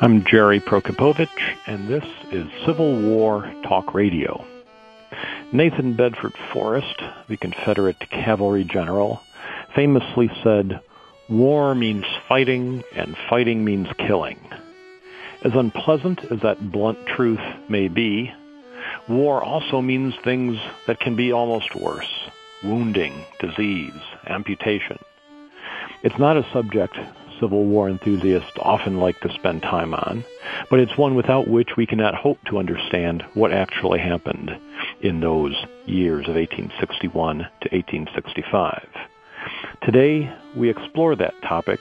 I'm Gerry Prokopowicz, and this is Civil War Talk Radio. Nathan Bedford Forrest, the Confederate cavalry general, famously said, War means fighting, and fighting means killing. As unpleasant as that blunt truth may be, war also means things that can be almost worse wounding, disease, amputation. It's not a subject Civil War enthusiasts often like to spend time on, but it's one without which we cannot hope to understand what actually happened in those years of 1861 to 1865. Today, we explore that topic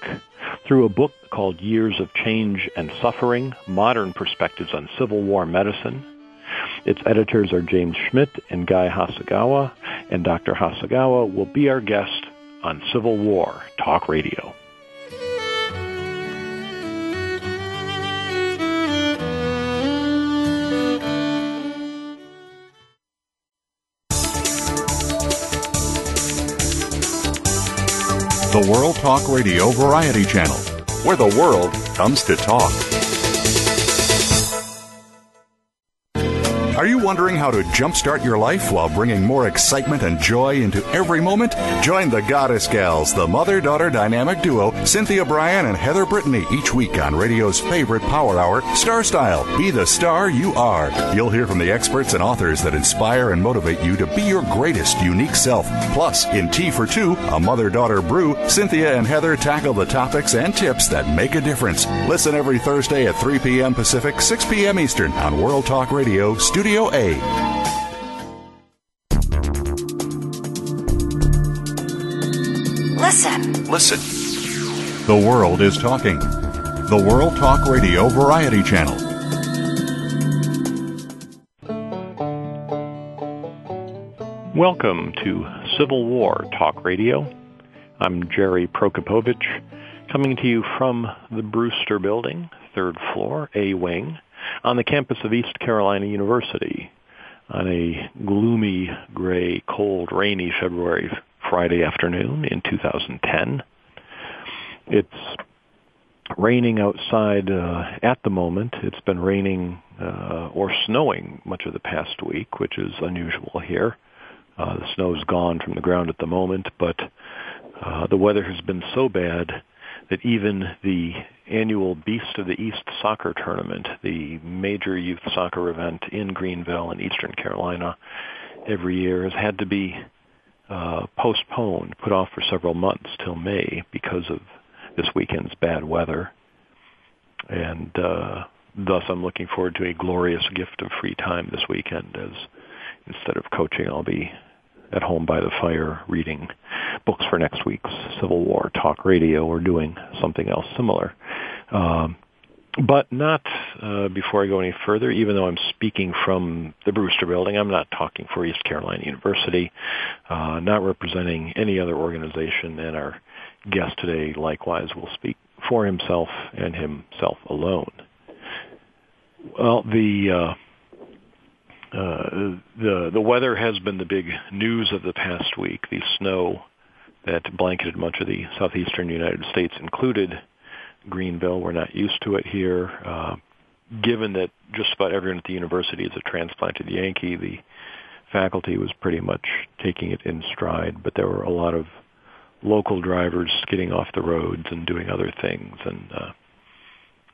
through a book called Years of Change and Suffering, Modern Perspectives on Civil War Medicine. Its editors are James Schmidt and Guy Hasegawa, and Dr. Hasegawa will be our guest on Civil War Talk Radio. The World Talk Radio Variety Channel, where the world comes to talk. Are you wondering how to jumpstart your life while bringing more excitement and joy into every moment? Join the Goddess Gals, the mother daughter dynamic duo, Cynthia Bryan and Heather Brittany, each week on radio's favorite power hour, Star Style. Be the star you are. You'll hear from the experts and authors that inspire and motivate you to be your greatest unique self. Plus, in Tea for Two, a mother daughter brew, Cynthia and Heather tackle the topics and tips that make a difference. Listen every Thursday at 3 p.m. Pacific, 6 p.m. Eastern on World Talk Radio, Studio Studio A. Listen. Listen. The world is talking. The World Talk Radio Variety Channel. Welcome to Civil War Talk Radio. I'm Gerry Prokopowicz, coming to you from the Brewster Building, third floor, A Wing on the campus of East Carolina University on a gloomy, gray, cold, rainy February Friday afternoon in 2010. It's raining outside uh, at the moment. It's been raining uh, or snowing much of the past week, which is unusual here. Uh, the snow's gone from the ground at the moment, but uh, the weather has been so bad that even the annual Beast of the East soccer tournament, the major youth soccer event in Greenville in eastern Carolina every year, has had to be uh, postponed, put off for several months till May because of this weekend's bad weather. And uh, thus I'm looking forward to a glorious gift of free time this weekend as instead of coaching, I'll be at home by the fire reading books for next week's Civil War talk radio or doing something else similar. Um, but not uh, before I go any further, even though I'm speaking from the Brewster Building, I'm not talking for East Carolina University, uh, not representing any other organization, and our guest today likewise will speak for himself and himself alone. Well, the uh, uh, the the weather has been the big news of the past week. The snow that blanketed much of the southeastern United States included Greenville. We're not used to it here. Uh, given that just about everyone at the university is a transplanted Yankee, the faculty was pretty much taking it in stride. But there were a lot of local drivers skidding off the roads and doing other things. And uh,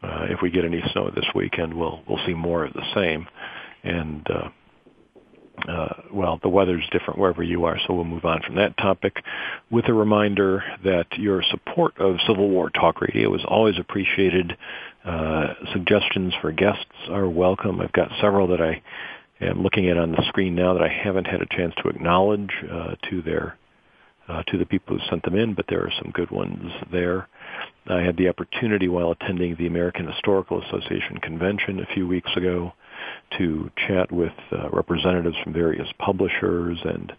uh, if we get any snow this weekend, we'll we'll see more of the same and uh, uh, well, the weather's different wherever you are, so we'll move on from that topic with a reminder that your support of Civil War Talk Radio is always appreciated. Uh, suggestions for guests are welcome. I've got several that I am looking at on the screen now that I haven't had a chance to acknowledge uh, to their uh, to the people who sent them in, but there are some good ones there. I had the opportunity while attending the American Historical Association convention a few weeks ago to chat with uh, representatives from various publishers and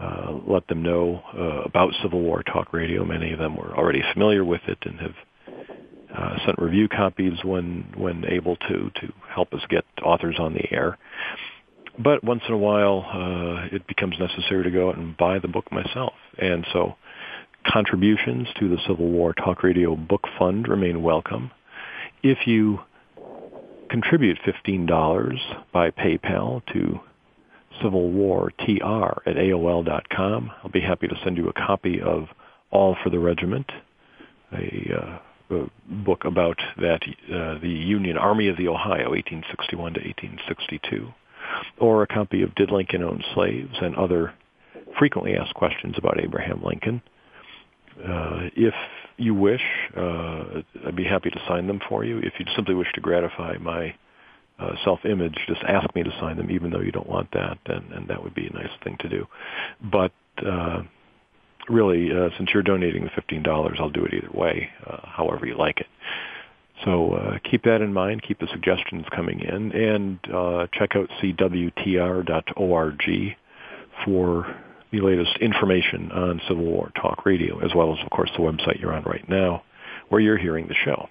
uh, let them know uh, about Civil War Talk Radio. Many of them were already familiar with it and have uh, sent review copies when when able to to help us get authors on the air. But once in a while, uh, it becomes necessary to go out and buy the book myself, and so contributions to the Civil War Talk Radio Book Fund remain welcome. If you contribute $15 by PayPal to civilwartr at AOL.com, I'll be happy to send you a copy of All for the Regiment, a, uh, a book about that uh, the Union Army of the Ohio, 1861 to 1862, or a copy of Did Lincoln Own Slaves and other frequently asked questions about Abraham Lincoln. Uh, if you wish, uh, I'd be happy to sign them for you. If you simply wish to gratify my uh, self-image, just ask me to sign them, even though you don't want that, and, and that would be a nice thing to do. But uh, really, uh, since you're donating the fifteen dollars, I'll do it either way, uh, however you like it. So uh, keep that in mind. Keep the suggestions coming in, and uh, check out cwtr.org for the latest information on Civil War Talk Radio, as well as, of course, the website you're on right now, where you're hearing the show.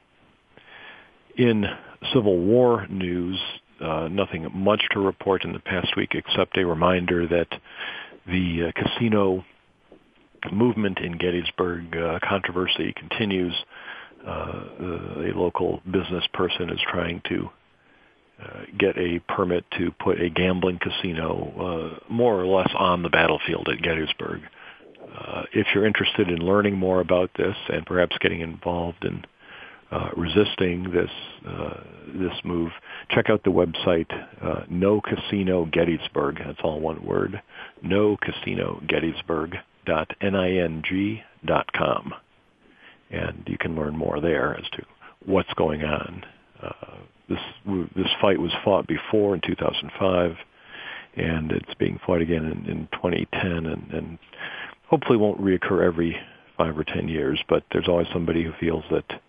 In Civil War news, uh, nothing much to report in the past week except a reminder that the uh, casino movement in Gettysburg uh, controversy continues. Uh, a local business person is trying to uh, get a permit to put a gambling casino uh, more or less on the battlefield at Gettysburg. Uh, if you're interested in learning more about this and perhaps getting involved in uh, resisting this uh, this move, check out the website uh, No Casino Gettysburg. That's all one word. No Casino Gettysburg dot ning dot com, and you can learn more there as to what's going on. This this fight was fought before in 2005, and it's being fought again in, in 2010, and, and hopefully won't reoccur every five or ten years. But there's always somebody who feels that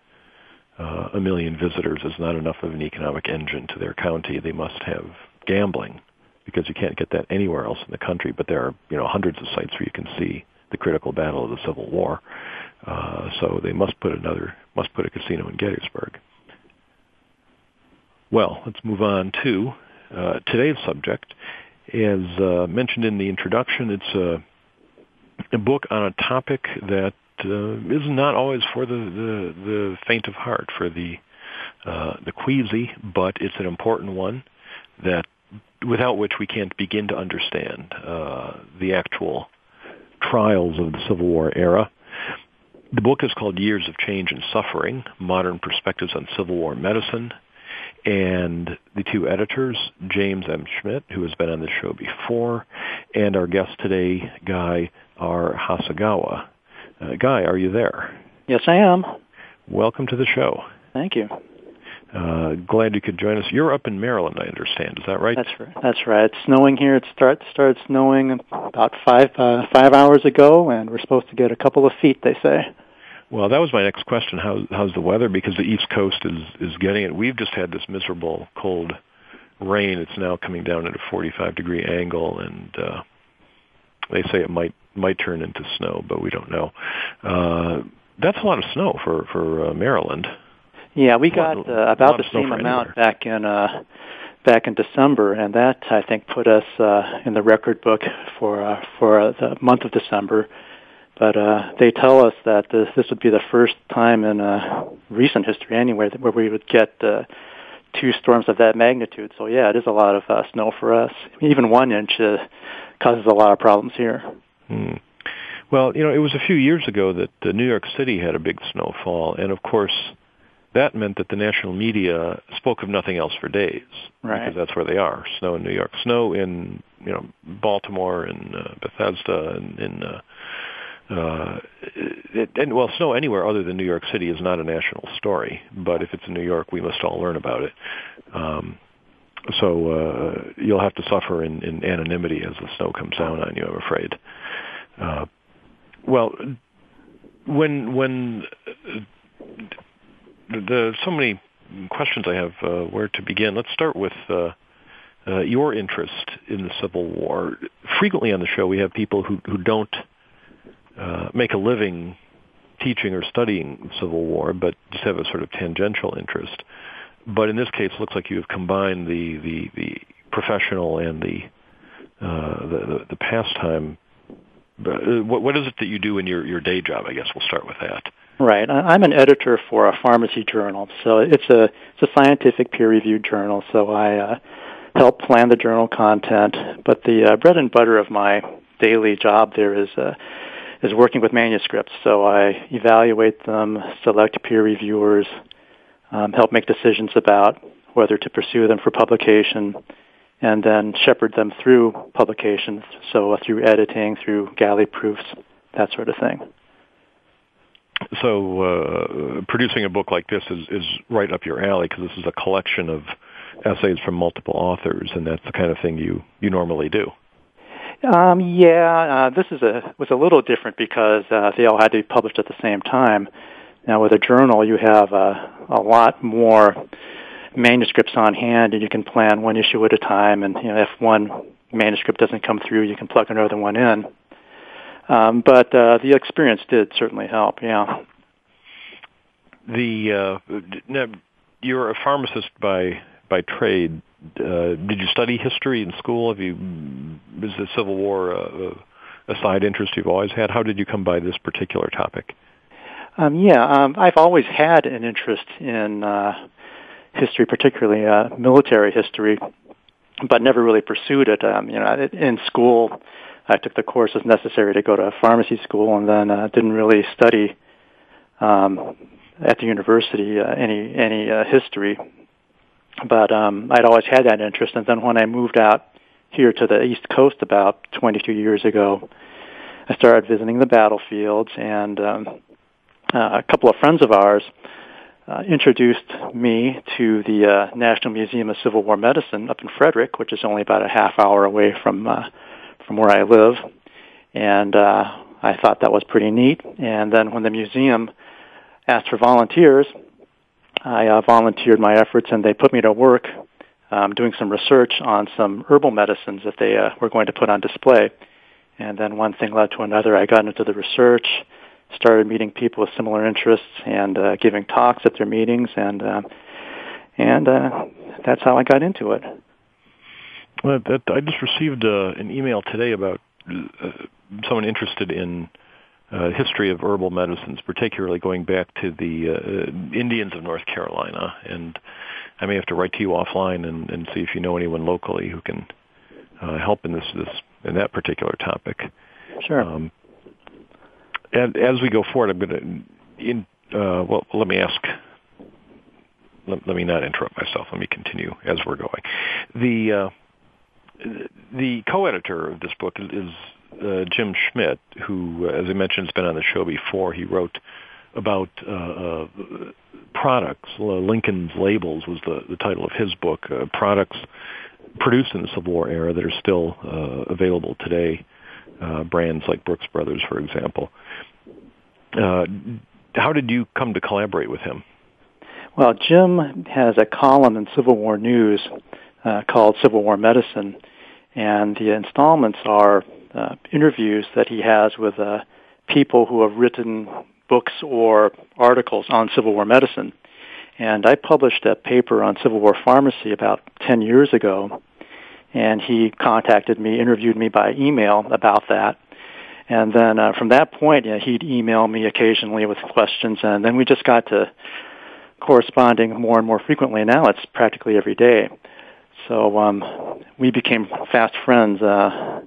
uh, a million visitors is not enough of an economic engine to their county. They must have gambling because you can't get that anywhere else in the country. But there are you know hundreds of sites where you can see the critical battle of the Civil War. Uh, so they must put another must put a casino in Gettysburg. Well, let's move on to uh, today's subject. As uh, mentioned in the introduction, it's a, a book on a topic that uh, is not always for the, the, the faint of heart, for the uh, the queasy, but it's an important one that without which we can't begin to understand uh, the actual trials of the Civil War era. The book is called Years of Change and Suffering, Modern Perspectives on Civil War Medicine, and the two editors, James M. Schmidt, who has been on the show before, and our guest today, Guy R. Hasegawa. Uh, Guy, are you there? Yes, I am. Welcome to the show. Thank you. Uh, glad you could join us. You're up in Maryland, I understand. Is that right? That's right. That's right. It's snowing here. It start, started snowing about five uh, five hours ago, and we're supposed to get a couple of feet. They say. Well, that was my next question. How, how's the weather? Because the East Coast is is getting it. We've just had this miserable cold rain. It's now coming down at a 45 degree angle, and uh, they say it might might turn into snow, but we don't know. Uh, that's a lot of snow for for uh, Maryland. Yeah, we got uh, about the same amount anywhere. back in uh, back in December, and that I think put us uh, in the record book for uh, for uh, the month of December. But uh, they tell us that this, this would be the first time in uh, recent history, anyway, where we would get uh, two storms of that magnitude. So yeah, it is a lot of uh, snow for us. Even one inch uh, causes a lot of problems here. Hmm. Well, you know, it was a few years ago that uh, New York City had a big snowfall, and of course, that meant that the national media spoke of nothing else for days Right. because that's where they are. Snow in New York, snow in you know Baltimore and uh, Bethesda and in uh, uh, it, and well, snow anywhere other than New York City is not a national story. But if it's in New York, we must all learn about it. Um, so uh, you'll have to suffer in, in anonymity as the snow comes down on you. I'm afraid. Uh, well, when when uh, the so many questions I have uh, where to begin. Let's start with uh, uh, your interest in the Civil War. Frequently on the show, we have people who who don't uh, make a living teaching or studying Civil War, but just have a sort of tangential interest. But in this case, it looks like you have combined the the, the professional and the, uh, the the, the pastime. Uh, what, what is it that you do in your, your day job? I guess we'll start with that. Right. I'm an editor for a pharmacy journal, so it's a it's a scientific peer-reviewed journal. So I uh, help plan the journal content, but the uh, bread and butter of my daily job there is uh, is working with manuscripts. So I evaluate them, select peer reviewers, um, help make decisions about whether to pursue them for publication, and then shepherd them through publication. So through editing, through galley proofs, that sort of thing so uh, producing a book like this is, is right up your alley because this is a collection of essays from multiple authors, and that's the kind of thing you you normally do. Um, yeah, uh, this is a was a little different because uh, they all had to be published at the same time. Now, with a journal, you have uh, a lot more manuscripts on hand, and you can plan one issue at a time. And you know, if one manuscript doesn't come through, you can plug another one in. Um, but uh, the experience did certainly help. Yeah. The uh, now, you're a pharmacist by by trade. Uh, did you study history in school? Have you is the Civil War a, a side interest you've always had? How did you come by this particular topic? Um, yeah, um, I've always had an interest in uh, history, particularly uh, military history, but never really pursued it. Um, you know, in school, I took the courses necessary to go to pharmacy school, and then uh, didn't really study um, at the university uh, any any uh, history. But um, I'd always had that interest, and then when I moved out here to the East Coast about 22 years ago, I started visiting the battlefields, and um, uh, a couple of friends of ours uh, introduced me to the uh, National Museum of Civil War Medicine up in Frederick, which is only about a half hour away from uh, from where I live, and uh, I thought that was pretty neat. And then when the museum asked for volunteers, I uh, volunteered my efforts, and they put me to work um, doing some research on some herbal medicines that they uh, were going to put on display. And then one thing led to another. I got into the research, started meeting people with similar interests, and uh, giving talks at their meetings, and uh, and uh, that's how I got into it. Well, that, I just received uh, an email today about uh, someone interested in uh, history of herbal medicines, particularly going back to the uh, Indians of North Carolina. And I may have to write to you offline and, and see if you know anyone locally who can uh, help in this, this in that particular topic. Sure. Um, and as we go forward, I'm going to in uh, well, let me ask. Let, let, me not interrupt myself. Let me continue as we're going. The uh, the co-editor of this book is uh, Jim Schmidt, who, uh, as I mentioned, has been on the show before. He wrote about uh, uh, products. Lincoln's Labels was the, the title of his book. Uh, products produced in the Civil War era that are still uh, available today. Uh, brands like Brooks Brothers, for example. Uh, how did you come to collaborate with him? Well, Jim has a column in Civil War News uh, called Civil War Medicine, and the installments are uh, interviews that he has with uh, people who have written books or articles on Civil War medicine. And I published a paper on Civil War pharmacy about 10 years ago, and he contacted me, interviewed me by email about that. And then uh, from that point, you know, he'd email me occasionally with questions, and then we just got to corresponding more and more frequently. Now it's practically every day. So um, we became fast friends uh,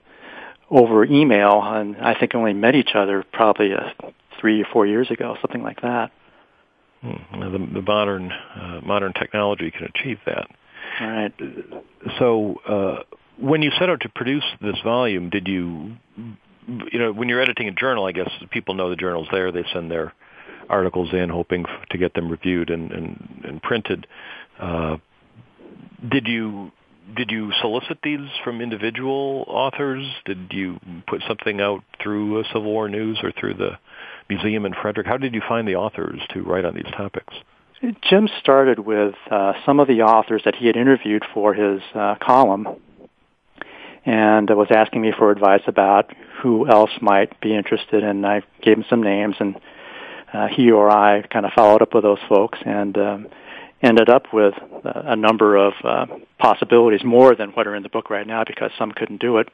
over email, and I think only met each other probably uh, three or four years ago, something like that. Hmm. The, the modern uh, modern technology can achieve that. All right. So, uh, when you set out to produce this volume, did you, you know, when you're editing a journal, I guess people know the journal's there. They send their articles in, hoping to get them reviewed and and, and printed. Uh, did you did you solicit these from individual authors? Did you put something out through Civil War News or through the museum in Frederick? How did you find the authors to write on these topics? Jim started with uh, some of the authors that he had interviewed for his uh, column and was asking me for advice about who else might be interested. And I gave him some names, and uh, he or I kind of followed up with those folks and um, ended up with uh, a number of uh, possibilities, more than what are in the book right now, because some couldn't do it.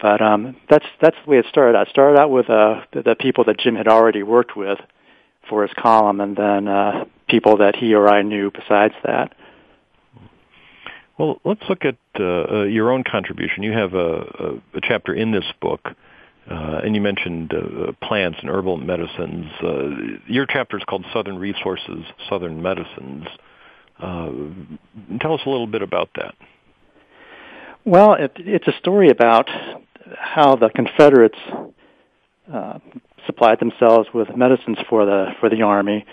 But um, that's that's the way it started. I started out with uh, the, the people that Jim had already worked with for his column, and then uh, people that he or I knew besides that. Well, let's look at uh, uh, your own contribution. You have a, a, a chapter in this book, uh, and you mentioned uh, plants and herbal medicines. Uh, your chapter is called Southern Resources, Southern Medicines. Uh, tell us a little bit about that. Well, it, it's a story about how the Confederates uh, supplied themselves with medicines for the for the army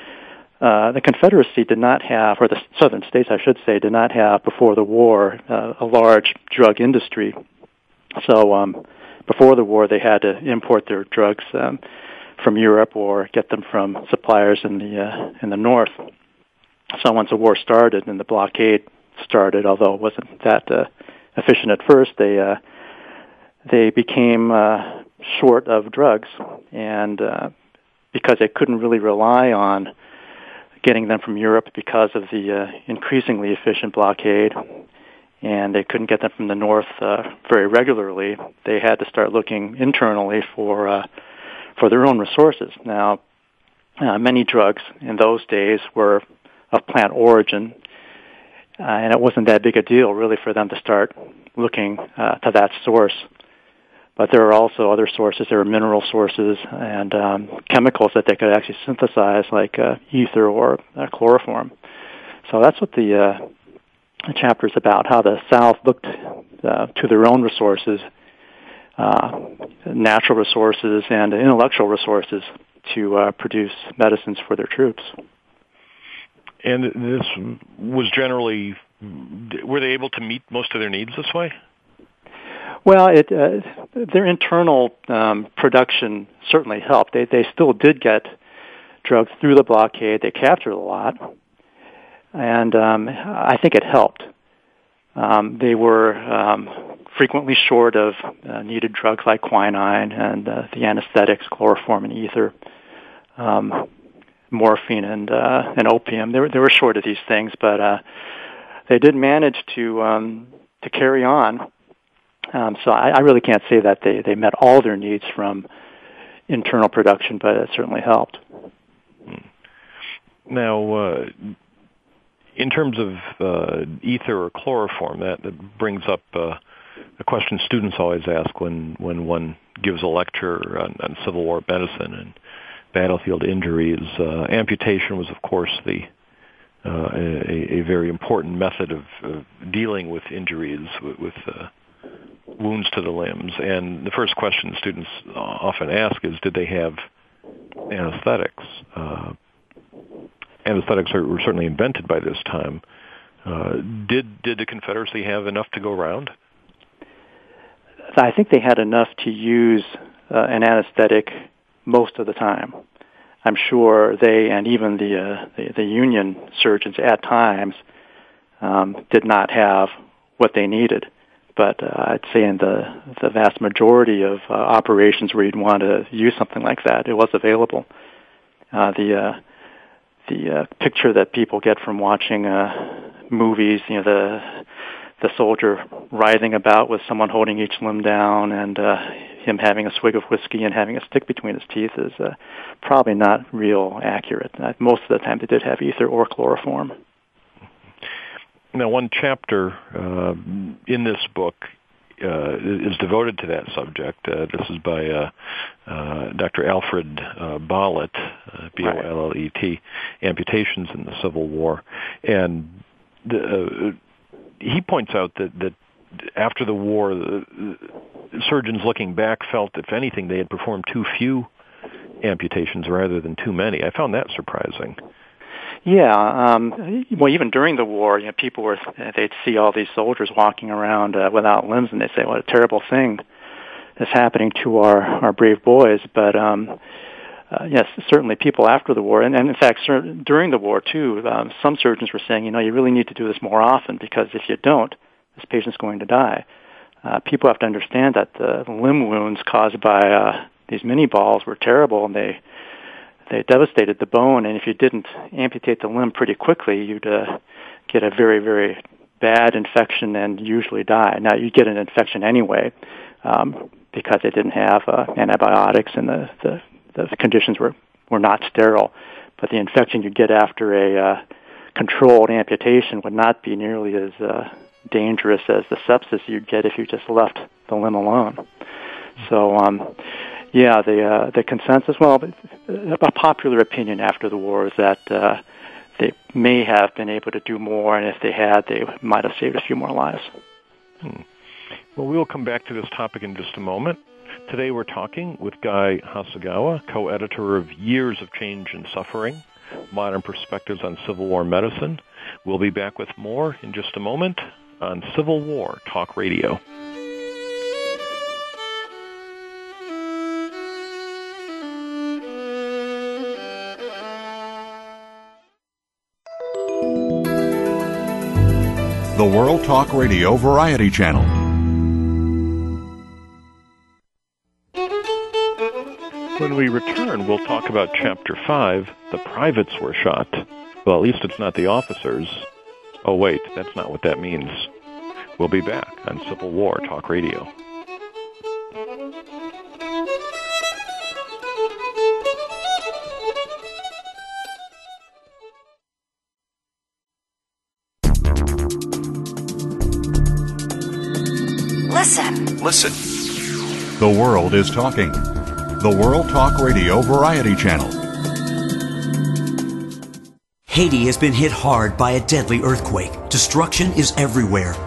uh, the Confederacy did not have, or the Southern states, I should say, did not have before the war uh, a large drug industry. So um, before the war, they had to import their drugs um, from Europe or get them from suppliers in the uh, in the North. So once the war started and the blockade started, although it wasn't that uh, efficient at first, they uh, they became uh, short of drugs, and uh, because they couldn't really rely on getting them from Europe because of the uh, increasingly efficient blockade, and they couldn't get them from the north uh, very regularly. They had to start looking internally for uh, for their own resources. Now, uh, many drugs in those days were of plant origin, uh, and it wasn't that big a deal really for them to start looking uh, to that source but there are also other sources. There are mineral sources and um, chemicals that they could actually synthesize, like uh, ether or uh, chloroform. So that's what the, uh, chapter is about: how the South looked uh, to their own resources, uh, natural resources, and intellectual resources to uh, produce medicines for their troops. And this was generally, were they able to meet most of their needs this way? Well, it, uh, their internal um, production certainly helped. They they still did get drugs through the blockade. They captured a lot, and um, I think it helped. Um, they were um, frequently short of uh, needed drugs like quinine and uh, the anesthetics, chloroform and ether, um, morphine and uh, and opium. They were they were short of these things, but uh, they did manage to um, to carry on um, so I, I really can't say that they, they met all their needs from internal production, but it certainly helped. Hmm. Now, uh, in terms of uh, ether or chloroform, that, that brings up uh, a question students always ask when, when one gives a lecture on, on Civil War medicine and battlefield injuries. Uh, amputation was, of course, the uh, a, a, very important method of, of dealing with injuries with, with uh, wounds to the limbs. And the first question students often ask is, did they have anesthetics? Uh, anesthetics are, were certainly invented by this time. Uh, did did the Confederacy have enough to go around? I think they had enough to use uh, an anesthetic most of the time. I'm sure they and even the uh, the, the Union surgeons at times um, did not have what they needed but uh, I'd say in the the vast majority of uh, operations where you'd want to use something like that, it was available. Uh, the uh, the uh, picture that people get from watching uh, movies, you know, the the soldier writhing about with someone holding each limb down, and uh, him having a swig of whiskey and having a stick between his teeth is uh, probably not real accurate. Uh, most of the time, they did have ether or chloroform. Now, one chapter uh, in this book uh, is devoted to that subject. Uh, this is by uh, uh, Dr. Alfred uh, Bollet, uh, B-O-L-L-E-T, Amputations in the Civil War, and the, uh, he points out that that after the war, the, the surgeons looking back felt, if anything, they had performed too few amputations rather than too many. I found that surprising. Yeah, um, well, even during the war, you know, people were they'd see all these soldiers walking around uh, without limbs, and they'd say, "What a terrible thing is happening to our our brave boys." But um, uh, yes, certainly people after the war, and, and in fact, during the war too, um, some surgeons were saying, you know, you really need to do this more often because if you don't, this patient's going to die. Uh, people have to understand that the limb wounds caused by uh, these minié balls were terrible, and they they devastated the bone. And if you didn't amputate the limb pretty quickly, you'd uh, get a very very bad infection and usually die. Now you get an infection anyway um, because they didn't have uh, antibiotics and the, the the conditions were were not sterile, but the infection you get after a uh, controlled amputation would not be nearly as uh, dangerous as the sepsis you'd get if you just left the limb alone. So, um, yeah, the uh, the consensus, well, a popular opinion after the war is that uh, they may have been able to do more, and if they had, they might have saved a few more lives. Hmm. Well, we will come back to this topic in just a moment. Today we're talking with Guy Hasegawa, co-editor of Years of Change and Suffering, Modern Perspectives on Civil War Medicine. We'll be back with more in just a moment on Civil War Talk Radio. The World Talk Radio Variety Channel. We return, we'll talk about Chapter 5, The Privates Were Shot. Well, at least it's not the officers. Oh, wait, that's not what that means. We'll be back on Civil War Talk Radio. Listen. Listen. The world is talking the World Talk Radio Variety Channel. Haiti has been hit hard by a deadly earthquake. Destruction is everywhere.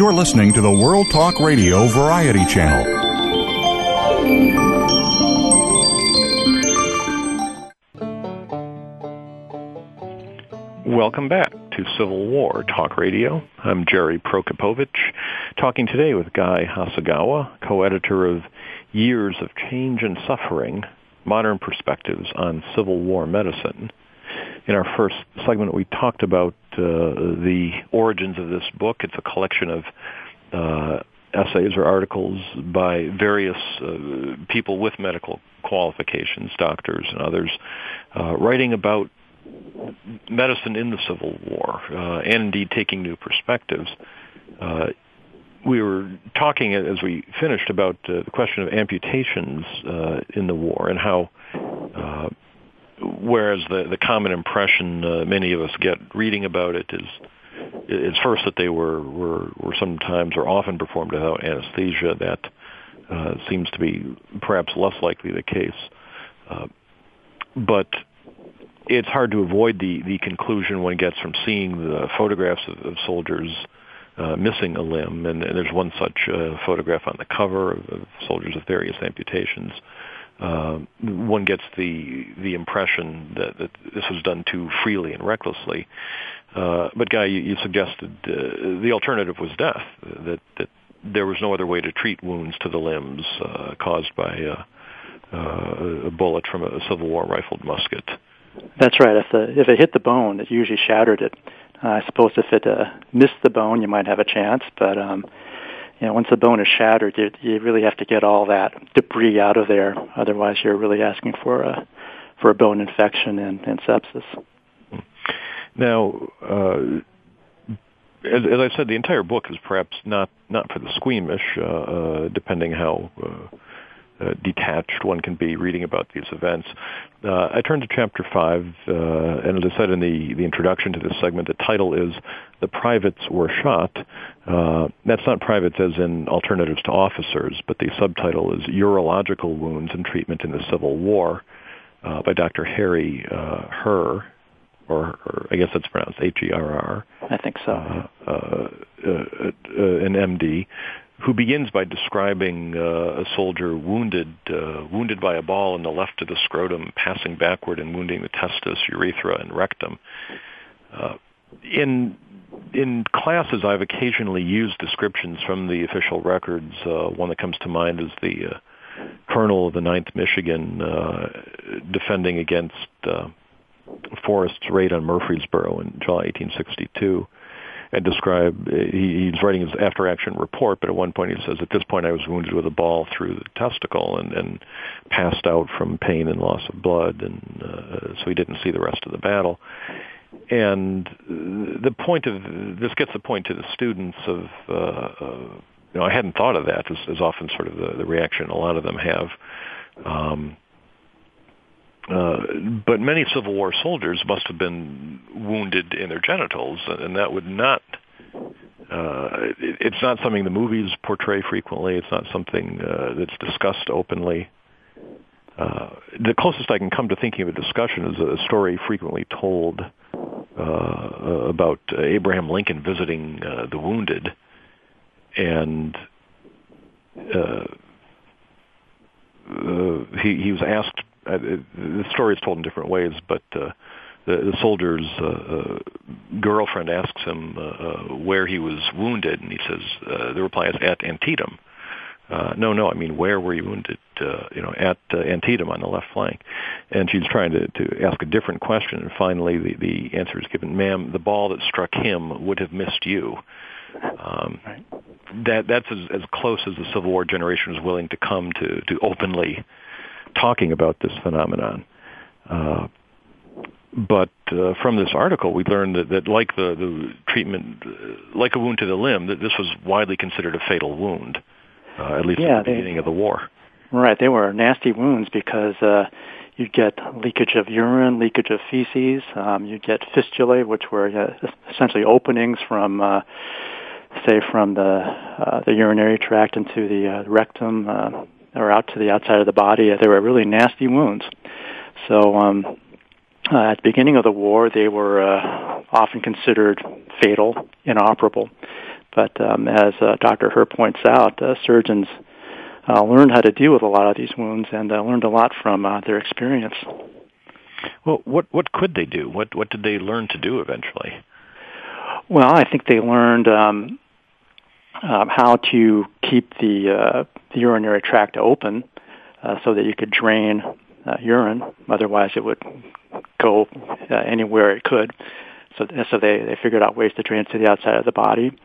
You're listening to the World Talk Radio Variety Channel. Welcome back to Civil War Talk Radio. I'm Gerry Prokopowicz, talking today with Guy Hasegawa, co-editor of Years of Change and Suffering, Modern Perspectives on Civil War Medicine. In our first segment, we talked about uh, the origins of this book. It's a collection of uh, essays or articles by various uh, people with medical qualifications, doctors and others, uh, writing about medicine in the Civil War uh, and indeed taking new perspectives. Uh, we were talking as we finished about the question of amputations in the war and how whereas the the common impression uh, many of us get reading about it is is first that they were were were sometimes or often performed without anesthesia. That uh, seems to be perhaps less likely the case, uh, but it's hard to avoid the the conclusion one gets from seeing the photographs of, of soldiers. Uh, missing a limb, and, and there's one such uh, photograph on the cover of, of soldiers with various amputations uh, one gets the the impression that, that this was done too freely and recklessly. Uh, but Guy, you, you suggested uh, the alternative was death. That that there was no other way to treat wounds to the limbs uh, caused by uh, uh, a bullet from a Civil War rifled musket. That's right. If the if it hit the bone, it usually shattered it. Uh, I suppose if it uh, missed the bone, you might have a chance, but um, you know, once the bone is shattered, you, you really have to get all that debris out of there. Otherwise, you're really asking for a for a bone infection and, and sepsis. Now, uh, as, as I said, the entire book is perhaps not not for the squeamish, uh, uh, depending how uh, uh, detached one can be reading about these events. Uh, I turned to chapter five, uh, and as I said in the, the introduction to this segment, the title is "The Privates Were Shot." Uh, that's not privates as in alternatives to officers, but the subtitle is "Urological Wounds and Treatment in the Civil War" uh, by Dr. Harry uh, Herr. Or, or, I guess it's pronounced H-E-R-R. I think so. Uh, uh, an MD, who begins by describing uh, a soldier wounded, uh, wounded by a ball in the left of the scrotum, passing backward and wounding the testis, urethra, and rectum. Uh, in in classes, I've occasionally used descriptions from the official records. Uh, one that comes to mind is the uh, colonel of the Ninth Michigan uh, defending against Forrest's raid on Murfreesboro in July 1862 and describe he, he's writing his after action report but at one point he says at this point i was wounded with a ball through the testicle and, and passed out from pain and loss of blood and uh, so he didn't see the rest of the battle. And the point of this gets the point to the students of uh, uh, you know i hadn't thought of that as, as often sort of the, the reaction a lot of them have. Um, uh, but many Civil War soldiers must have been wounded in their genitals, and that would not. Uh, it, it's not something the movies portray frequently. It's not something uh, that's discussed openly. Uh, the closest I can come to thinking of a discussion is a story frequently told uh, about Abraham Lincoln visiting uh, the wounded, and uh, uh, he, he was asked the story is told in different ways, but uh, the, the soldier's uh, uh, girlfriend asks him uh, uh, where he was wounded, and he says uh, the reply is at Antietam. Uh, no, no, I mean where were you wounded? Uh, you know, at uh, Antietam on the left flank. And she's trying to, to ask a different question, and finally the, the answer is given, ma'am, the ball that struck him would have missed you. Um. That that's as, as close as the Civil War generation was willing to come to to openly talking about this phenomenon. Uh, but uh, from this article, we learned that, that like the, the treatment, uh, like a wound to the limb, that this was widely considered a fatal wound, uh, at least yeah, at the beginning of the war. Right, they were nasty wounds because uh, you'd get leakage of urine, leakage of feces. Um, you'd get fistulae, which were uh, essentially openings from, uh, say, from the uh, the urinary tract into the uh, rectum. Uh, or out to the outside of the body. They were really nasty wounds. So um, uh, at the beginning of the war, they were uh, often considered fatal, inoperable. But um, as uh, Dr. Herr points out, uh, surgeons uh, learned how to deal with a lot of these wounds and uh, learned a lot from uh, their experience. Well, what what could they do? What what did they learn to do eventually? Well, I think they learned um, um, how to keep the, uh, the urinary tract open uh, so that you could drain uh, urine. Otherwise, it would go uh, anywhere it could. So, so they, they figured out ways to drain it to the outside of the body.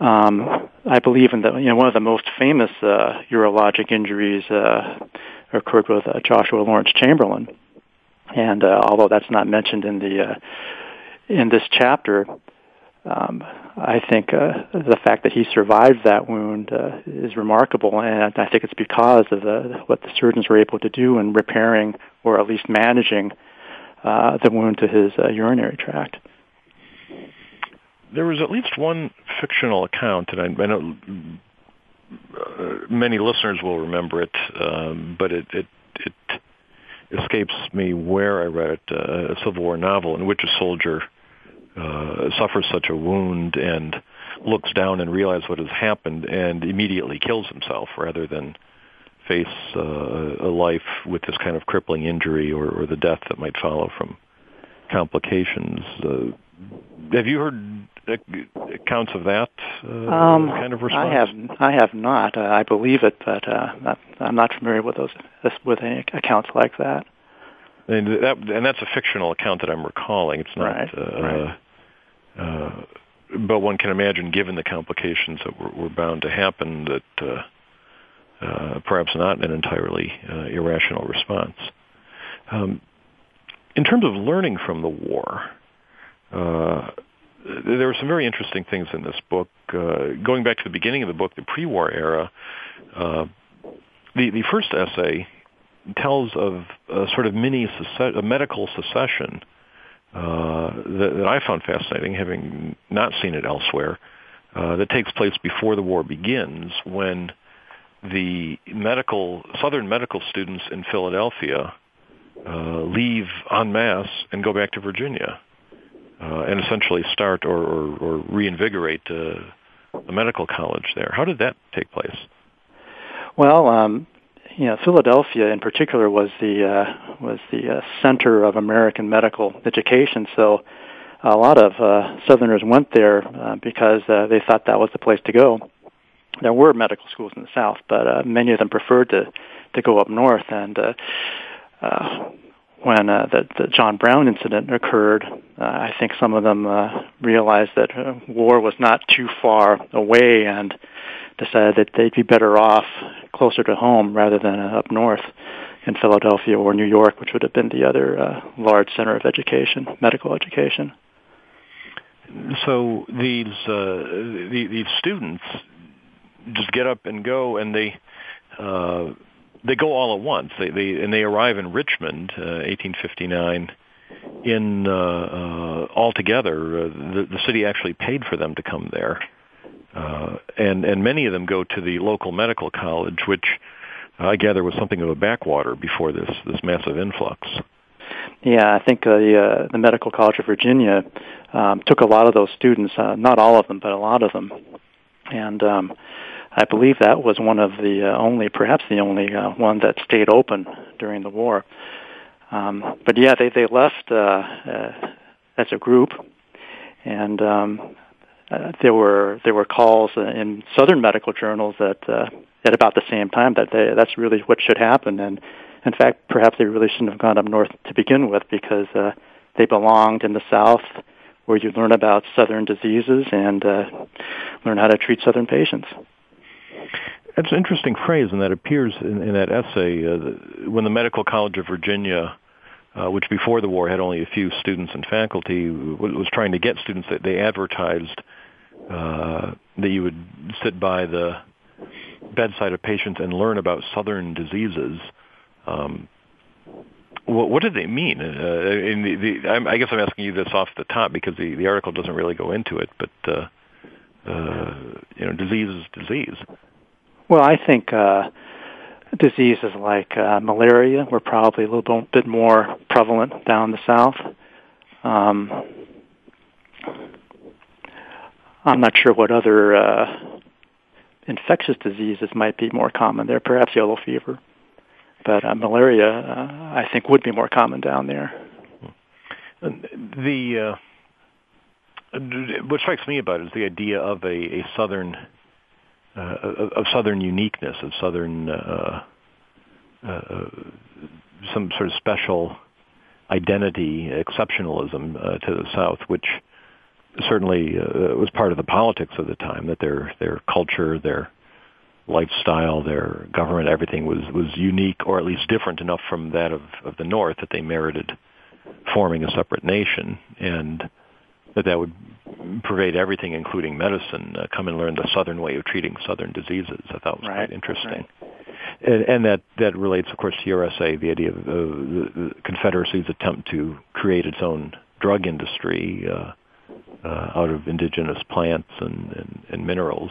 Um, I believe in the you know one of the most famous uh, urologic injuries uh, occurred with uh, Joshua Lawrence Chamberlain, and uh, although that's not mentioned in the uh, in this chapter, um, I think uh, the fact that he survived that wound uh, is remarkable, and I think it's because of the, what the surgeons were able to do in repairing or at least managing uh, the wound to his uh, urinary tract. There was at least one fictional account, and I, I know uh, many listeners will remember it, um, but it, it it escapes me where I read it. Uh, a Civil War novel in which a soldier uh, suffers such a wound and looks down and realizes what has happened and immediately kills himself rather than face uh, a life with this kind of crippling injury or, or the death that might follow from complications. Uh, have you heard accounts of that uh, um, kind of response? I have. I have not. Uh, I believe it, but uh, not, I'm not familiar with those with any accounts like that. And that and that's a fictional account that I'm recalling. It's not. Right. Uh, right. Uh, but one can imagine, given the complications that were, were bound to happen, that uh, uh, perhaps not an entirely uh, irrational response. Um, in terms of learning from the war, uh, there were some very interesting things in this book. Uh, going back to the beginning of the book, the pre-war era, uh, the the first essay tells of a sort of mini a medical secession uh, that, that, I found fascinating, having not seen it elsewhere. Uh, that takes place before the war begins, when the medical southern medical students in Philadelphia uh, leave en masse and go back to Virginia, uh, and essentially start or, or, or reinvigorate uh, the medical college there. How did that take place? Well, um, you know, Philadelphia in particular was the uh, was the uh, center of American medical education. So, a lot of uh, Southerners went there uh, because uh, they thought that was the place to go. There were medical schools in the South, but uh, many of them preferred to to go up north. And uh, uh, when uh, the, the John Brown incident occurred, uh, I think some of them uh, realized that uh, war was not too far away and decided that they'd be better off closer to home rather than uh, up north in Philadelphia or New York, which would have been the other uh, large center of education, medical education. So these uh, the, these students just get up and go, and they uh, they go all at once. They, they and they arrive in Richmond, uh, 1859. In uh, uh, altogether, uh, the, the city actually paid for them to come there uh, and and many of them go to the local medical college, which I gather was something of a backwater before this this massive influx. Yeah, I think uh, the uh, the Medical College of Virginia um, took a lot of those students, uh, not all of them, but a lot of them, and um, I believe that was one of the uh, only, perhaps the only uh, one that stayed open during the war. Um, but yeah, they they left uh, uh, as a group, and um, uh, there were there were calls in southern medical journals that uh, at about the same time that they, that's really what should happen and in fact perhaps they really shouldn't have gone up north to begin with because uh, they belonged in the south where you learn about southern diseases and uh, learn how to treat southern patients. That's an interesting phrase, and that appears in, in that essay uh, when the Medical College of Virginia uh, which before the war had only a few students and faculty, was trying to get students that they advertised uh, that you would sit by the bedside of patients and learn about southern diseases. Um, what, what did they mean? Uh, the, the, I guess I'm asking you this off the top because the, the article doesn't really go into it, but uh, uh, you know, disease is disease. Well, I think uh, diseases like uh, malaria were probably a little bit more prevalent down the south. Um, I'm not sure what other uh, infectious diseases might be more common there. Perhaps yellow fever, but uh, malaria, uh, I think, would be more common down there. The uh, what strikes me about it is the idea of a, a southern uh, of southern uniqueness, of southern uh, uh, some sort of special identity, exceptionalism to the South, which certainly was part of the politics of the time. That their their culture, their lifestyle, their government, everything was was unique, or at least different enough from that of, of the North that they merited forming a separate nation, and that that would pervade everything, including medicine. Uh, come and learn the Southern way of treating Southern diseases. I thought was right. quite interesting. Right. And, and that that relates, of course, to your essay, the idea of uh, the, the Confederacy's attempt to create its own drug industry uh, uh, out of indigenous plants and, and, and minerals.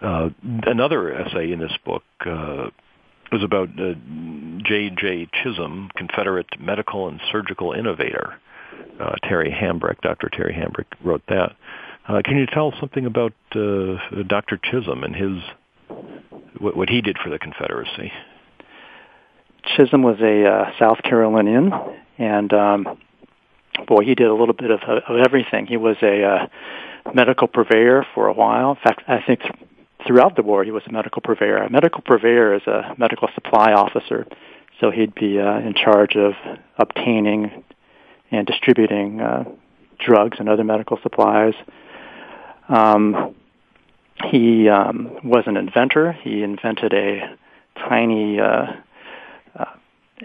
Uh, another essay in this book uh, was about uh, J.J. Chisolm, Confederate medical and surgical innovator. Uh, Terry Hambrecht, Dr. Terry Hambrecht wrote that. Uh, can you tell us something about uh, Dr. Chisolm and his what, what he did for the Confederacy? Chisolm was a uh, South Carolinian, and um, boy, he did a little bit of, of everything. He was a uh, medical purveyor for a while. In fact, I think th- throughout the war he was a medical purveyor. A medical purveyor is a medical supply officer, so he'd be uh, in charge of obtaining and distributing uh, drugs and other medical supplies. Um, he um, was an inventor. He invented a tiny uh, uh,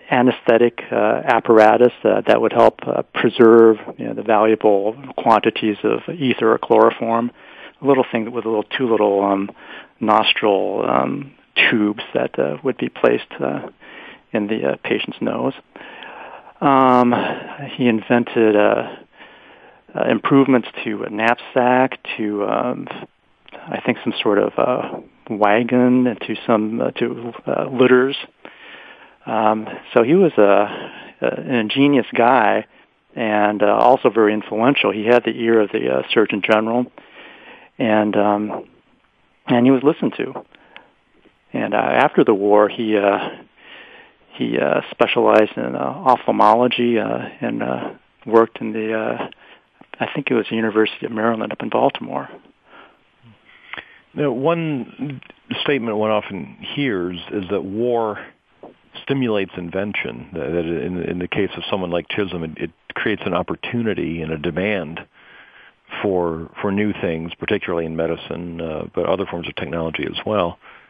anesthetic uh, apparatus that would help uh, preserve you know, the valuable quantities of ether or chloroform. A little thing with a little two little um, nostril um, tubes that uh, would be placed uh, in the uh, patient's nose. Um, he invented uh, uh, improvements to a knapsack, to um, I think some sort of uh, wagon, and to some uh, to uh, litters. Um, so he was a, a, an ingenious guy and uh, also very influential. He had the ear of the uh, Surgeon General, and um, and he was listened to. And uh, after the war, he uh, he uh, specialized in uh, ophthalmology uh, and uh, worked in the uh, I think it was the University of Maryland up in Baltimore. Now, one statement one often hears is that war stimulates invention. That in, in the case of someone like Chisolm, it, it creates an opportunity and a demand for for new things, particularly in medicine, uh, but other forms of technology as well, uh,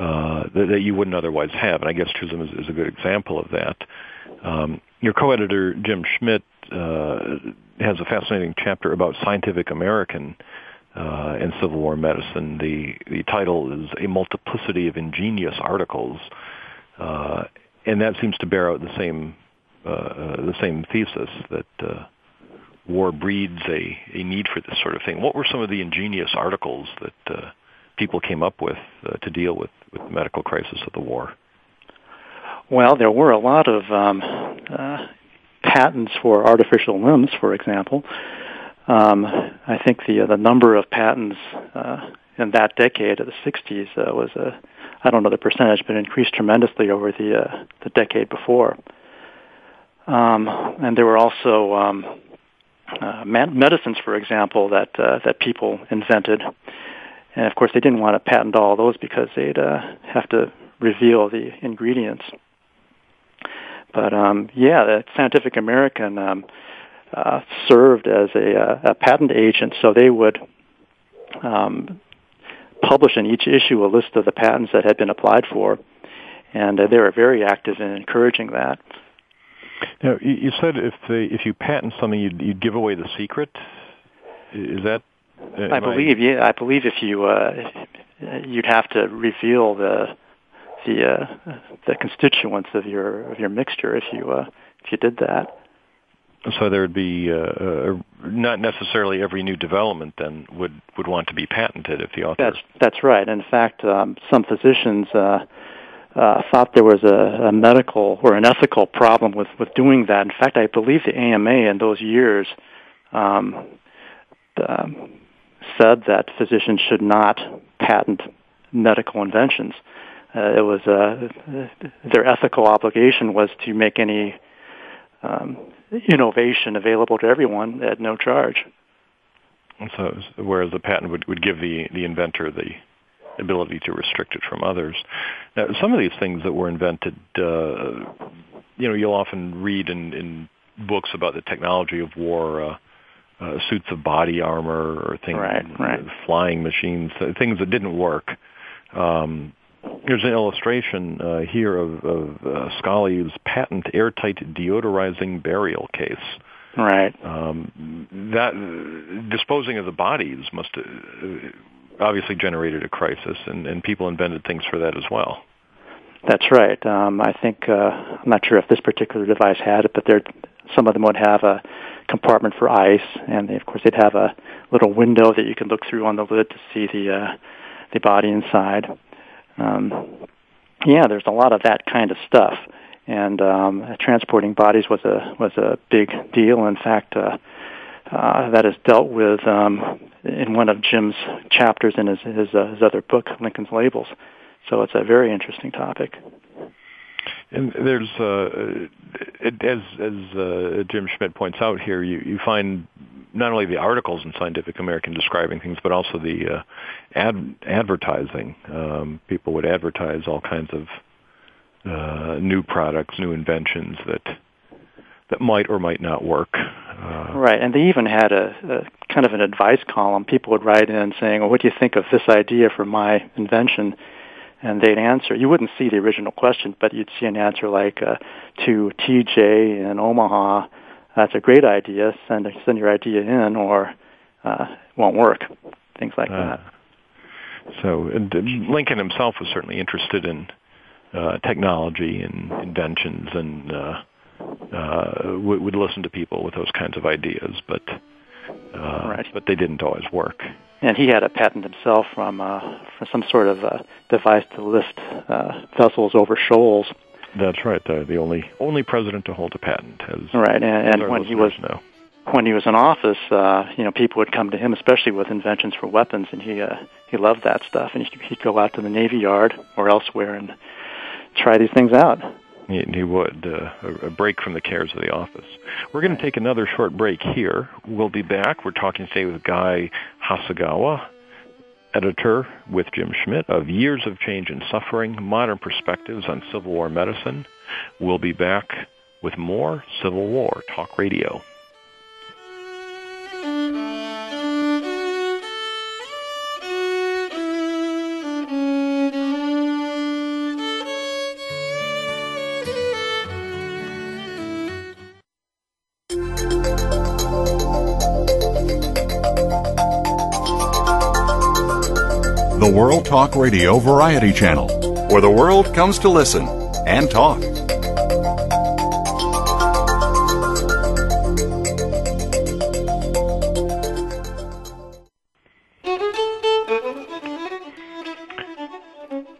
that, that, you wouldn't otherwise have. And I guess Chisolm is, is a good example of that. Um, your co-editor Jim Schmidt uh, has a fascinating chapter about Scientific American uh, Civil War medicine. The the title is a multiplicity of ingenious articles, uh, and that seems to bear out the same uh, uh, the same thesis that uh, war breeds a, a need for this sort of thing. What were some of the ingenious articles that uh, people came up with uh, to deal with, with the medical crisis of the war? Well, there were a lot of um, uh, patents for artificial limbs, for example. Um, I think the uh, the number of patents uh, in that decade of the 60s uh, was a I don't know the percentage, but increased tremendously over the uh, the decade before. Um, and there were also um, uh, medicines, for example, that uh, that people invented. And of course, they didn't want to patent all those because they'd uh, have to reveal the ingredients. But um, yeah, the Scientific American um, uh, served as a, uh, a patent agent, so they would um, publish in each issue a list of the patents that had been applied for, and uh, they were very active in encouraging that. Now, you said if they, if you patent something, you'd, you'd give away the secret. Is that? I believe, I... yeah. I believe if you uh, you'd have to reveal the the uh, the constituents of your of your mixture if you uh, if you did that. So there would be uh, uh, not necessarily every new development then would would want to be patented if the author. That's that's right. In fact, um, some physicians. Uh, uh, thought there was a, a medical or an ethical problem with, with doing that. In fact, I believe the AMA in those years um, um, said that physicians should not patent medical inventions. Uh, it was uh, their ethical obligation was to make any um, innovation available to everyone at no charge. So, whereas the patent would, would give the, the inventor the ability to restrict it from others. Now, some of these things that were invented, uh, you know, you'll often read in, in books about the technology of war, uh, suits of body armor or things, right, right. flying machines, things that didn't work. Um, Here's an illustration uh, here of, of uh, Scully's patent airtight deodorizing burial case. Right. Um, that disposing of the bodies must uh, obviously generated a crisis, and, and people invented things for that as well. That's right. Um, I think uh, I'm not sure if this particular device had it, but there some of them would have a compartment for ice, and they, of course they'd have a little window that you could look through on the lid to see the uh, the body inside. Um, yeah, there's a lot of that kind of stuff, and um, transporting bodies was a was a big deal. In fact, uh, uh, that is dealt with um, in one of Jim's chapters in his his, uh, his other book, Lincoln's Labels. So it's a very interesting topic. And there's, uh, as as uh, Jim Schmidt points out here, you, you find not only the articles in Scientific American describing things, but also the uh, ad- advertising. Um, people would advertise all kinds of uh, new products, new inventions that that might or might not work. Uh, right, and they even had a, a kind of an advice column. People would write in saying, "Well, what do you think of this idea for my invention?" And they'd answer. You wouldn't see the original question, but you'd see an answer like, uh, "To TJ in Omaha, that's a great idea. Send send your idea in, or uh, won't work." Things like uh, that. So and Lincoln himself was certainly interested in uh, technology and inventions, and uh, uh, would, would listen to people with those kinds of ideas, but uh, right. but they didn't always work. And he had a patent himself from uh, for some sort of uh, device to lift uh, vessels over shoals. That's right. Uh, the only only president to hold a patent has right. And, and when he was know. when he was in office, uh, you know, people would come to him, especially with inventions for weapons, and he uh, he loved that stuff. And he'd go out to the Navy Yard or elsewhere and try these things out. He, he would uh, a break from the cares of the office. We're going to take another short break here. We'll be back. We're talking today with Guy Hasegawa, editor with Jim Schmidt of Years of Change and Suffering: Modern Perspectives on Civil War Medicine. We'll be back with more Civil War Talk Radio. Talk Radio Variety Channel, where the world comes to listen and talk.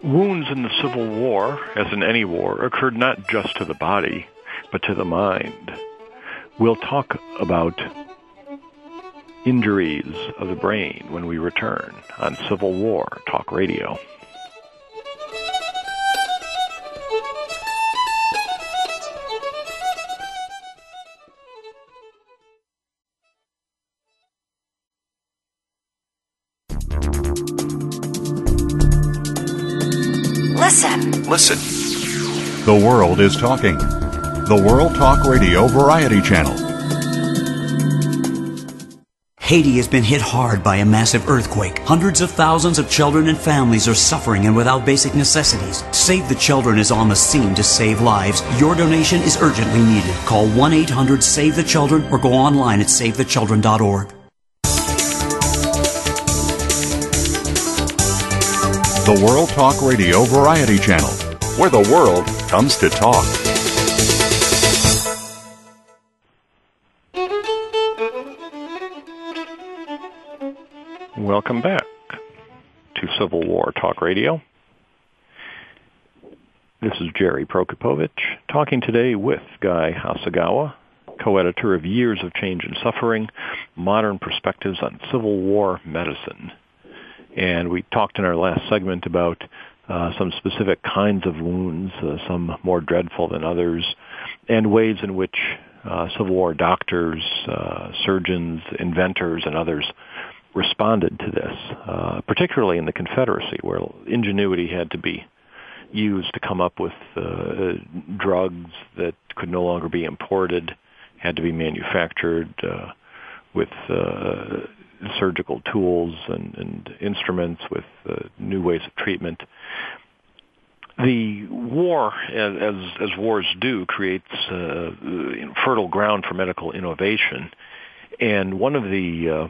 Wounds in the Civil War, as in any war, occurred not just to the body, but to the mind. We'll talk about injuries of the brain when we return on Civil War Talk Radio. Listen. Listen. The world is talking. The World Talk Radio Variety Channel. Haiti has been hit hard by a massive earthquake. Hundreds of thousands of children and families are suffering and without basic necessities. Save the Children is on the scene to save lives. Your donation is urgently needed. Call 1 800 Save the Children or go online at savethechildren.org. The World Talk Radio Variety Channel, where the world comes to talk. Welcome back to Civil War Talk Radio. This is Gerry Prokopowicz talking today with Guy Hasegawa, co-editor of Years of Change and Suffering, Modern Perspectives on Civil War Medicine. And we talked in our last segment about uh, some specific kinds of wounds, uh, some more dreadful than others, and ways in which uh, Civil War doctors, uh, surgeons, inventors, and others responded to this, uh, particularly in the Confederacy, where ingenuity had to be used to come up with uh, drugs that could no longer be imported, had to be manufactured uh, with uh, surgical tools and, and instruments, with uh, new ways of treatment. The war, as, as, wars do, creates uh, fertile ground for medical innovation. And one of the uh,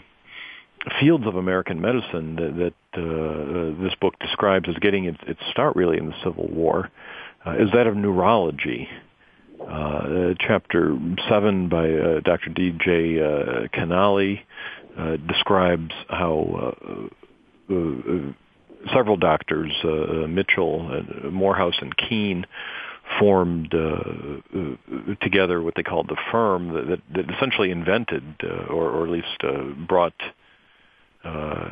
fields of American medicine that, that uh, this book describes as getting its, its start really in the Civil War uh, is that of neurology. Uh, chapter 7 by uh, Dr. D.J. Uh, Canale uh, describes how uh, uh, several doctors, uh, Mitchell, uh, Morehouse, and Keen, formed uh, uh, together what they called the firm that, that, that essentially invented uh, or, or at least uh, brought uh,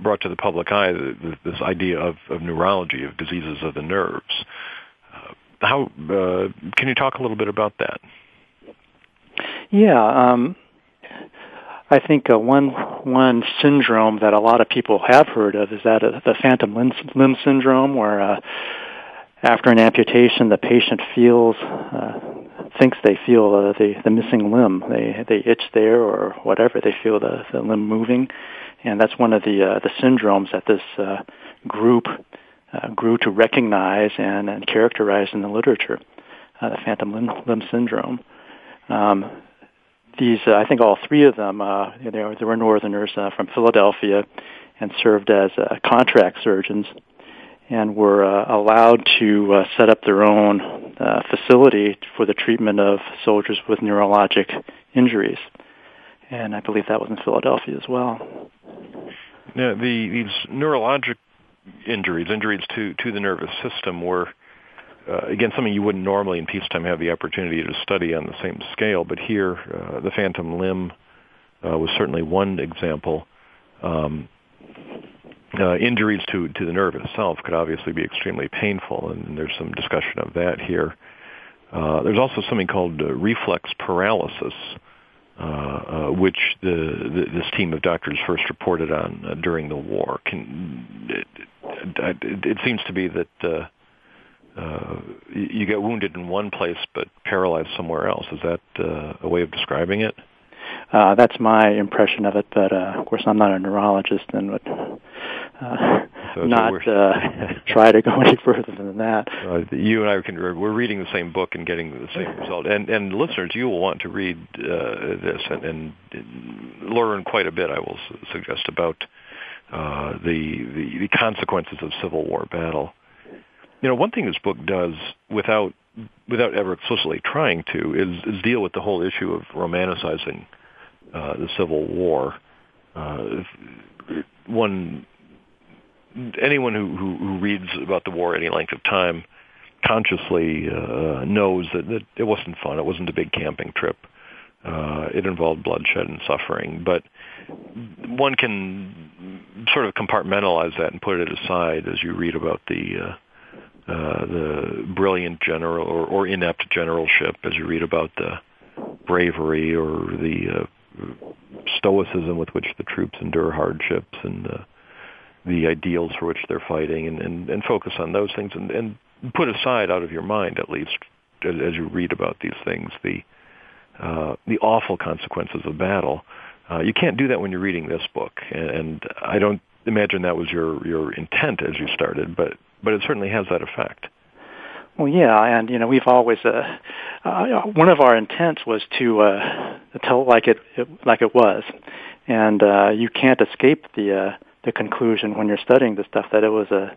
brought to the public eye this idea of, of neurology, of diseases of the nerves. Uh, how uh, can you talk a little bit about that? Yeah, um, I think uh, one one syndrome that a lot of people have heard of is that the phantom limb, limb syndrome, where uh, after an amputation, the patient feels uh, thinks they feel uh, the the missing limb. They they itch there or whatever. They feel the, the limb moving, and that's one of the uh, the syndromes that this uh, group uh, grew to recognize and, and characterize in the literature. Uh, the phantom limb, limb syndrome. Um, these, uh, I think, all three of them. Uh, there, there were Northerners uh, from Philadelphia, and served as uh, contract surgeons and were uh, allowed to uh, set up their own uh, facility for the treatment of soldiers with neurologic injuries. And I believe that was in Philadelphia as well. Now, the, these neurologic injuries, injuries to, to the nervous system, were uh, again something you wouldn't normally in peacetime have the opportunity to study on the same scale. But here, uh, the phantom limb uh, was certainly one example. Um, uh, injuries to, to the nerve itself could obviously be extremely painful, and there's some discussion of that here. Uh, there's also something called uh, reflex paralysis, uh, uh, which the, the, this team of doctors first reported on uh, during the war. Can, it, it, it seems to be that uh, uh, you get wounded in one place but paralyzed somewhere else. Is that uh, a way of describing it? Uh, that's my impression of it, but uh, of course I'm not a neurologist and would uh, so not uh, try to go any further than that. Uh, you and I can we're reading the same book and getting the same result, and and listeners, you will want to read uh, this and, and learn quite a bit. I will suggest about uh, the, the the consequences of Civil War battle. You know, one thing this book does without without ever explicitly trying to is, is deal with the whole issue of romanticizing uh, the Civil War. Uh, one, anyone who, who, who reads about the war any length of time consciously uh, knows that, that it wasn't fun. It wasn't a big camping trip. Uh, it involved bloodshed and suffering, but one can sort of compartmentalize that and put it aside as you read about the uh, uh, the brilliant general or, or inept generalship, as you read about the bravery or the uh, stoicism with which the troops endure hardships and the ideals for which they're fighting, and, and, and focus on those things, and, and put aside out of your mind at least as, as you read about these things the uh, the awful consequences of battle. Uh, you can't do that when you're reading this book, and, and I don't imagine that was your your intent as you started, but but it certainly has that effect. Well, yeah, and you know we've always uh, uh, one of our intents was to uh, tell like it, it like it was, and uh, you can't escape the uh, the conclusion when you're studying this stuff that it was a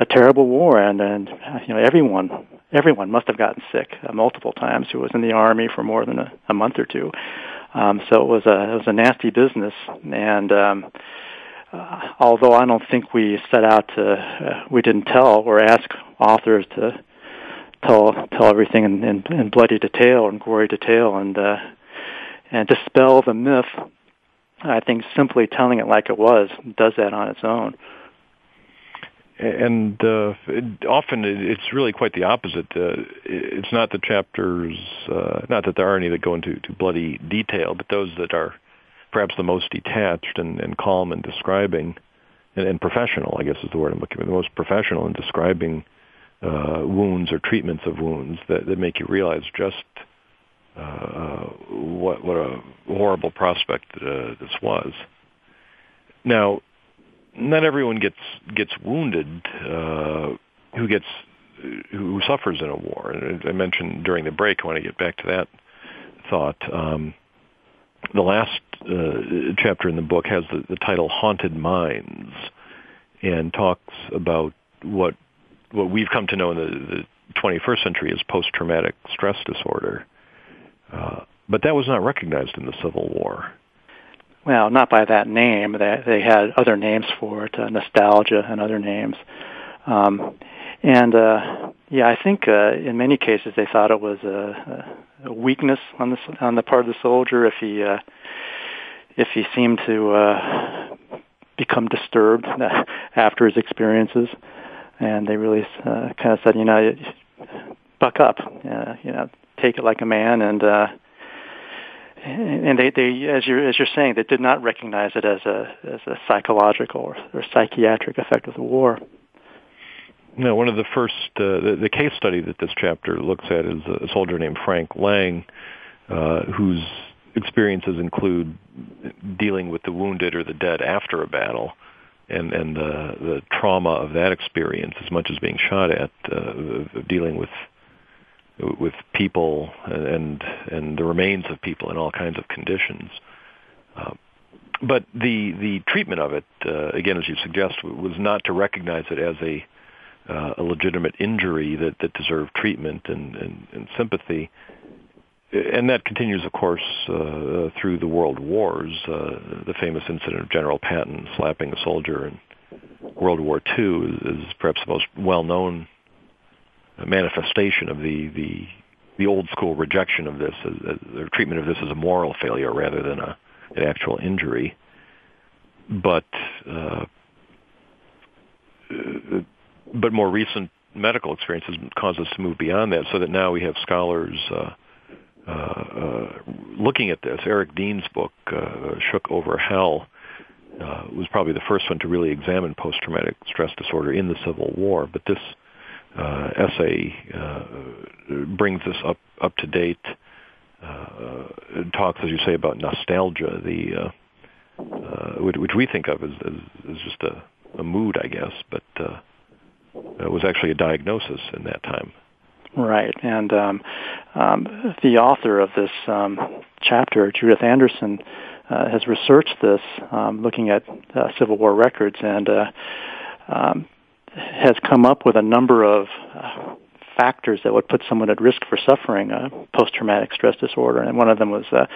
a terrible war, and and you know everyone everyone must have gotten sick uh, multiple times who was in the army for more than a, a month or two. Um, so it was a it was a nasty business, and um, uh, although I don't think we set out to, uh, we didn't tell or ask authors to tell tell everything in, in, in bloody detail and gory detail and uh, and dispel the myth. I think simply telling it like it was does that on its own. And uh, it, often it's really quite the opposite. Uh, it's not the chapters, uh, not that there are any that go into to bloody detail, but those that are perhaps the most detached and, and calm in describing, and, and professional, I guess is the word I'm looking for, the most professional in describing uh, wounds or treatments of wounds that, that make you realize just uh, what what a horrible prospect uh, this was. Now, not everyone gets gets wounded uh, who gets who suffers in a war. And I mentioned during the break. I want to get back to that thought. Um, the last uh, chapter in the book has the, the title "Haunted Minds," and talks about what what we've come to know in the, the 21st century as post-traumatic stress disorder. Uh, but that was not recognized in the Civil War. Well, not by that name. They, they had other names for it, uh, nostalgia and other names. Um, and uh, yeah, I think uh, in many cases they thought it was a, a weakness on the on the part of the soldier if he uh, if he seemed to uh, become disturbed after his experiences and they really uh, kind of said, you know, buck up, uh, you know, take it like a man, and uh, and they, they, as you're as you're saying, they did not recognize it as a as a psychological or, or psychiatric effect of the war. No, one of the first uh, the, the case study that this chapter looks at is a soldier named Frank Lang, uh, whose experiences include dealing with the wounded or the dead after a battle and and the the trauma of that experience as much as being shot at, uh, dealing with with people and and the remains of people in all kinds of conditions. Uh, but the the treatment of it, uh, again, as you suggest, was not to recognize it as a uh, a legitimate injury that, that deserved treatment and, and, and sympathy. And that continues, of course, uh, through the world wars. Uh, the famous incident of General Patton slapping a soldier in World War II is, perhaps the most well-known manifestation of the, the, the old school rejection of this, as, as, the treatment of this as a moral failure rather than a, an actual injury. But uh, but more recent medical experiences cause us to move beyond that, so that now we have scholars uh, uh, uh, Uh, uh, looking at this. Eric Dean's book, uh, "Shook Over Hell," uh, was probably the first one to really examine post-traumatic stress disorder in the Civil War. But this uh, essay uh, brings this up up to date. talks, as you say, about nostalgia, the which we think of as, as, as just a, a mood, I guess, but it was actually a diagnosis in that time. Right, and um, um, the author of this um, chapter, Judith Anderson, uh, has researched this, um, looking at uh, Civil War records, and uh, um, has come up with a number of uh, factors that would put someone at risk for suffering a post-traumatic stress disorder. And one of them was uh,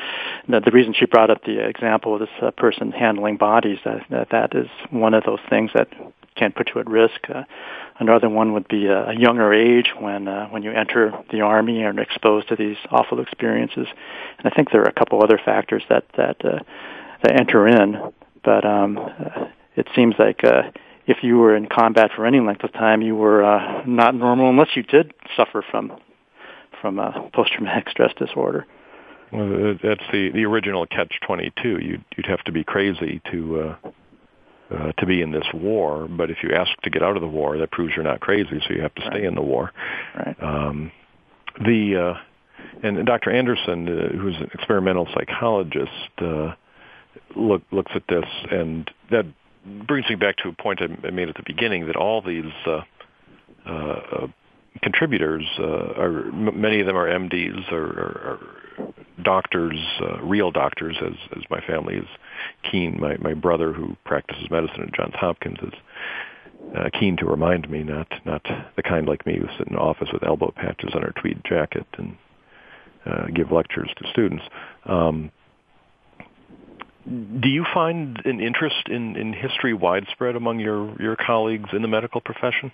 the, reason she brought up the example of this uh, person handling bodies. That, that that is one of those things that can put you at risk. Uh, Another one would be a, a younger age when uh, when you enter the army and are exposed to these awful experiences. And I think there are a couple other factors that that uh, that enter in. But um, it seems like uh, if you were in combat for any length of time, you were uh, not normal unless you did suffer from from uh, post-traumatic stress disorder. Well, that's the the original catch twenty two. You'd you'd have to be crazy to uh, uh, to be in this war. But if you ask to get out of the war, that proves you're not crazy, so you have to stay right. in the war. Right. Um, the uh, and Dr. Anderson, uh, who's an experimental psychologist, uh, look, looks at this, and that brings me back to a point I made at the beginning that all these uh, uh, contributors uh, are m- many of them are MDs or, or, or doctors, uh, real doctors, as as my family is keen. My my brother, who practices medicine at Johns Hopkins, is uh, keen to remind me not not the kind like me who sit in office with elbow patches on our tweed jacket and uh, give lectures to students. Um, do you find an interest in, in history widespread among your, your colleagues in the medical profession?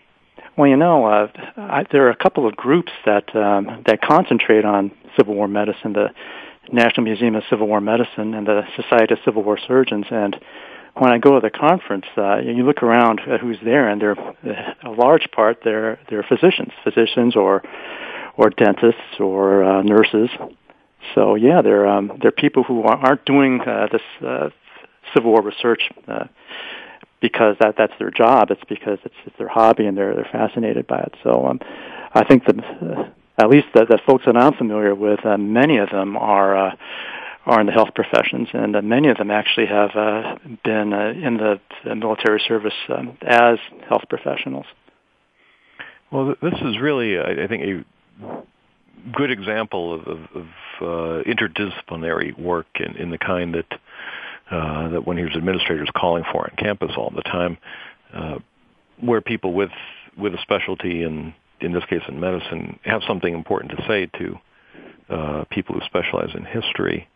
Well, you know, uh, I, there are a couple of groups that um, that concentrate on Civil War medicine. The National Museum of Civil War Medicine and the Society of Civil War Surgeons. And when I go to the conference, uh, you look around at who's there, and they're a large part they're they're physicians, physicians or or dentists or uh, nurses. So yeah, they're um, they're people who aren't doing uh, this uh, Civil War research uh, because that that's their job. It's because it's, it's their hobby and they're they're fascinated by it. So um, I think that uh, at least the, the folks that I'm familiar with, uh, many of them are uh, are in the health professions, and uh, many of them actually have uh, been uh, in the, the military service um, as health professionals. Well, this is really, I think, a good example of, of, of uh, interdisciplinary work in, in the kind that uh, that one hears administrators calling for on campus all the time, uh, where people with with a specialty in in this case in medicine have something important to say to uh, people who specialize in history.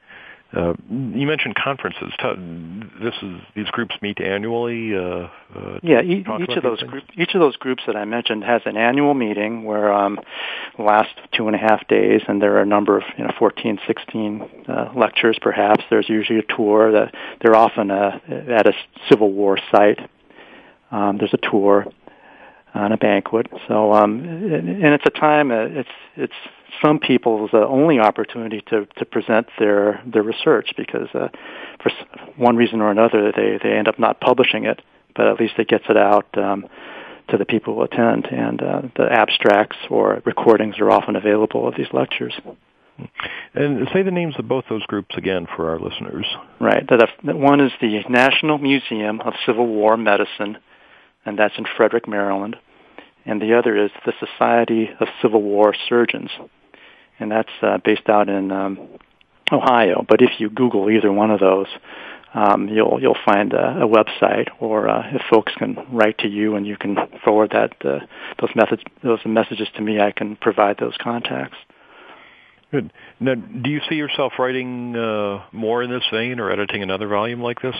Uh, you mentioned conferences. This is these groups meet annually. Uh, uh, yeah, each, each of those groups, each of those groups that I mentioned has an annual meeting where um, lasts two and a half days, and there are a number of you know 14, 16 uh, lectures. Perhaps there's usually a tour. That they're often uh, at a Civil War site. Um, there's a tour on a banquet. So, um, and it's a time. Uh, it's it's some people's uh, only opportunity to to present their their research because uh, for one reason or another they they end up not publishing it, but at least it gets it out. Um, to the people who attend, and uh, the abstracts or recordings are often available of these lectures. And say the names of both those groups again for our listeners. Right. One is the National Museum of Civil War Medicine, and that's in Frederick, Maryland. And the other is the Society of Civil War Surgeons, and that's uh, based out in um, Ohio. But if you Google either one of those, um, you'll you'll find a, a website, or uh, if folks can write to you and you can forward that uh, those methods those messages to me, I can provide those contacts. Good. Now, do you see yourself writing uh, more in this vein, or editing another volume like this?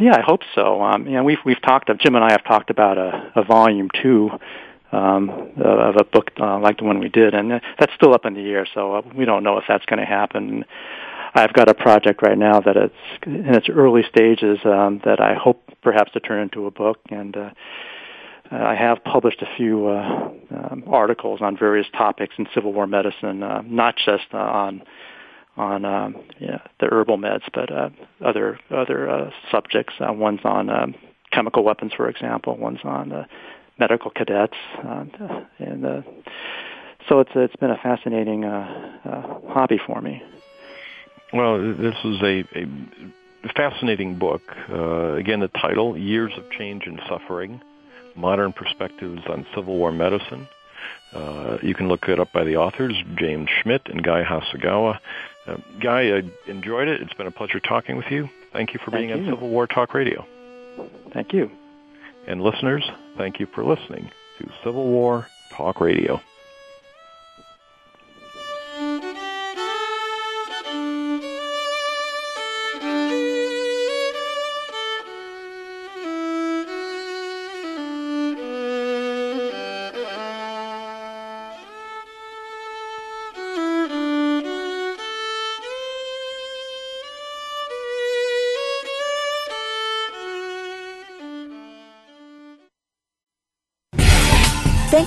Yeah, I hope so. Um, you know, we've we've talked. Jim and I have talked about a, a volume two um, of a book uh, like the one we did, and that's still up in the air. So uh, we don't know if that's going to happen. I've got a project right now that it's in its early stages um, that I hope perhaps to turn into a book, and uh, I have published a few uh, um, articles on various topics in Civil War medicine, uh, not just uh, on on um, yeah, the herbal meds, but uh, other other uh, subjects. Uh, one's on um, chemical weapons, for example. One's on uh, medical cadets, uh, and uh, so it's it's been a fascinating uh, uh, hobby for me. Well, this is a, a fascinating book. Uh, again, the title: "Years of Change and Suffering: Modern Perspectives on Civil War Medicine." Uh, you can look it up by the authors, James Schmidt and Guy Hasegawa. Uh, Guy, I enjoyed it. It's been a pleasure talking with you. Thank you for being Thank on. Civil War Talk Radio. Thank you. And listeners, thank you for listening to Civil War Talk Radio.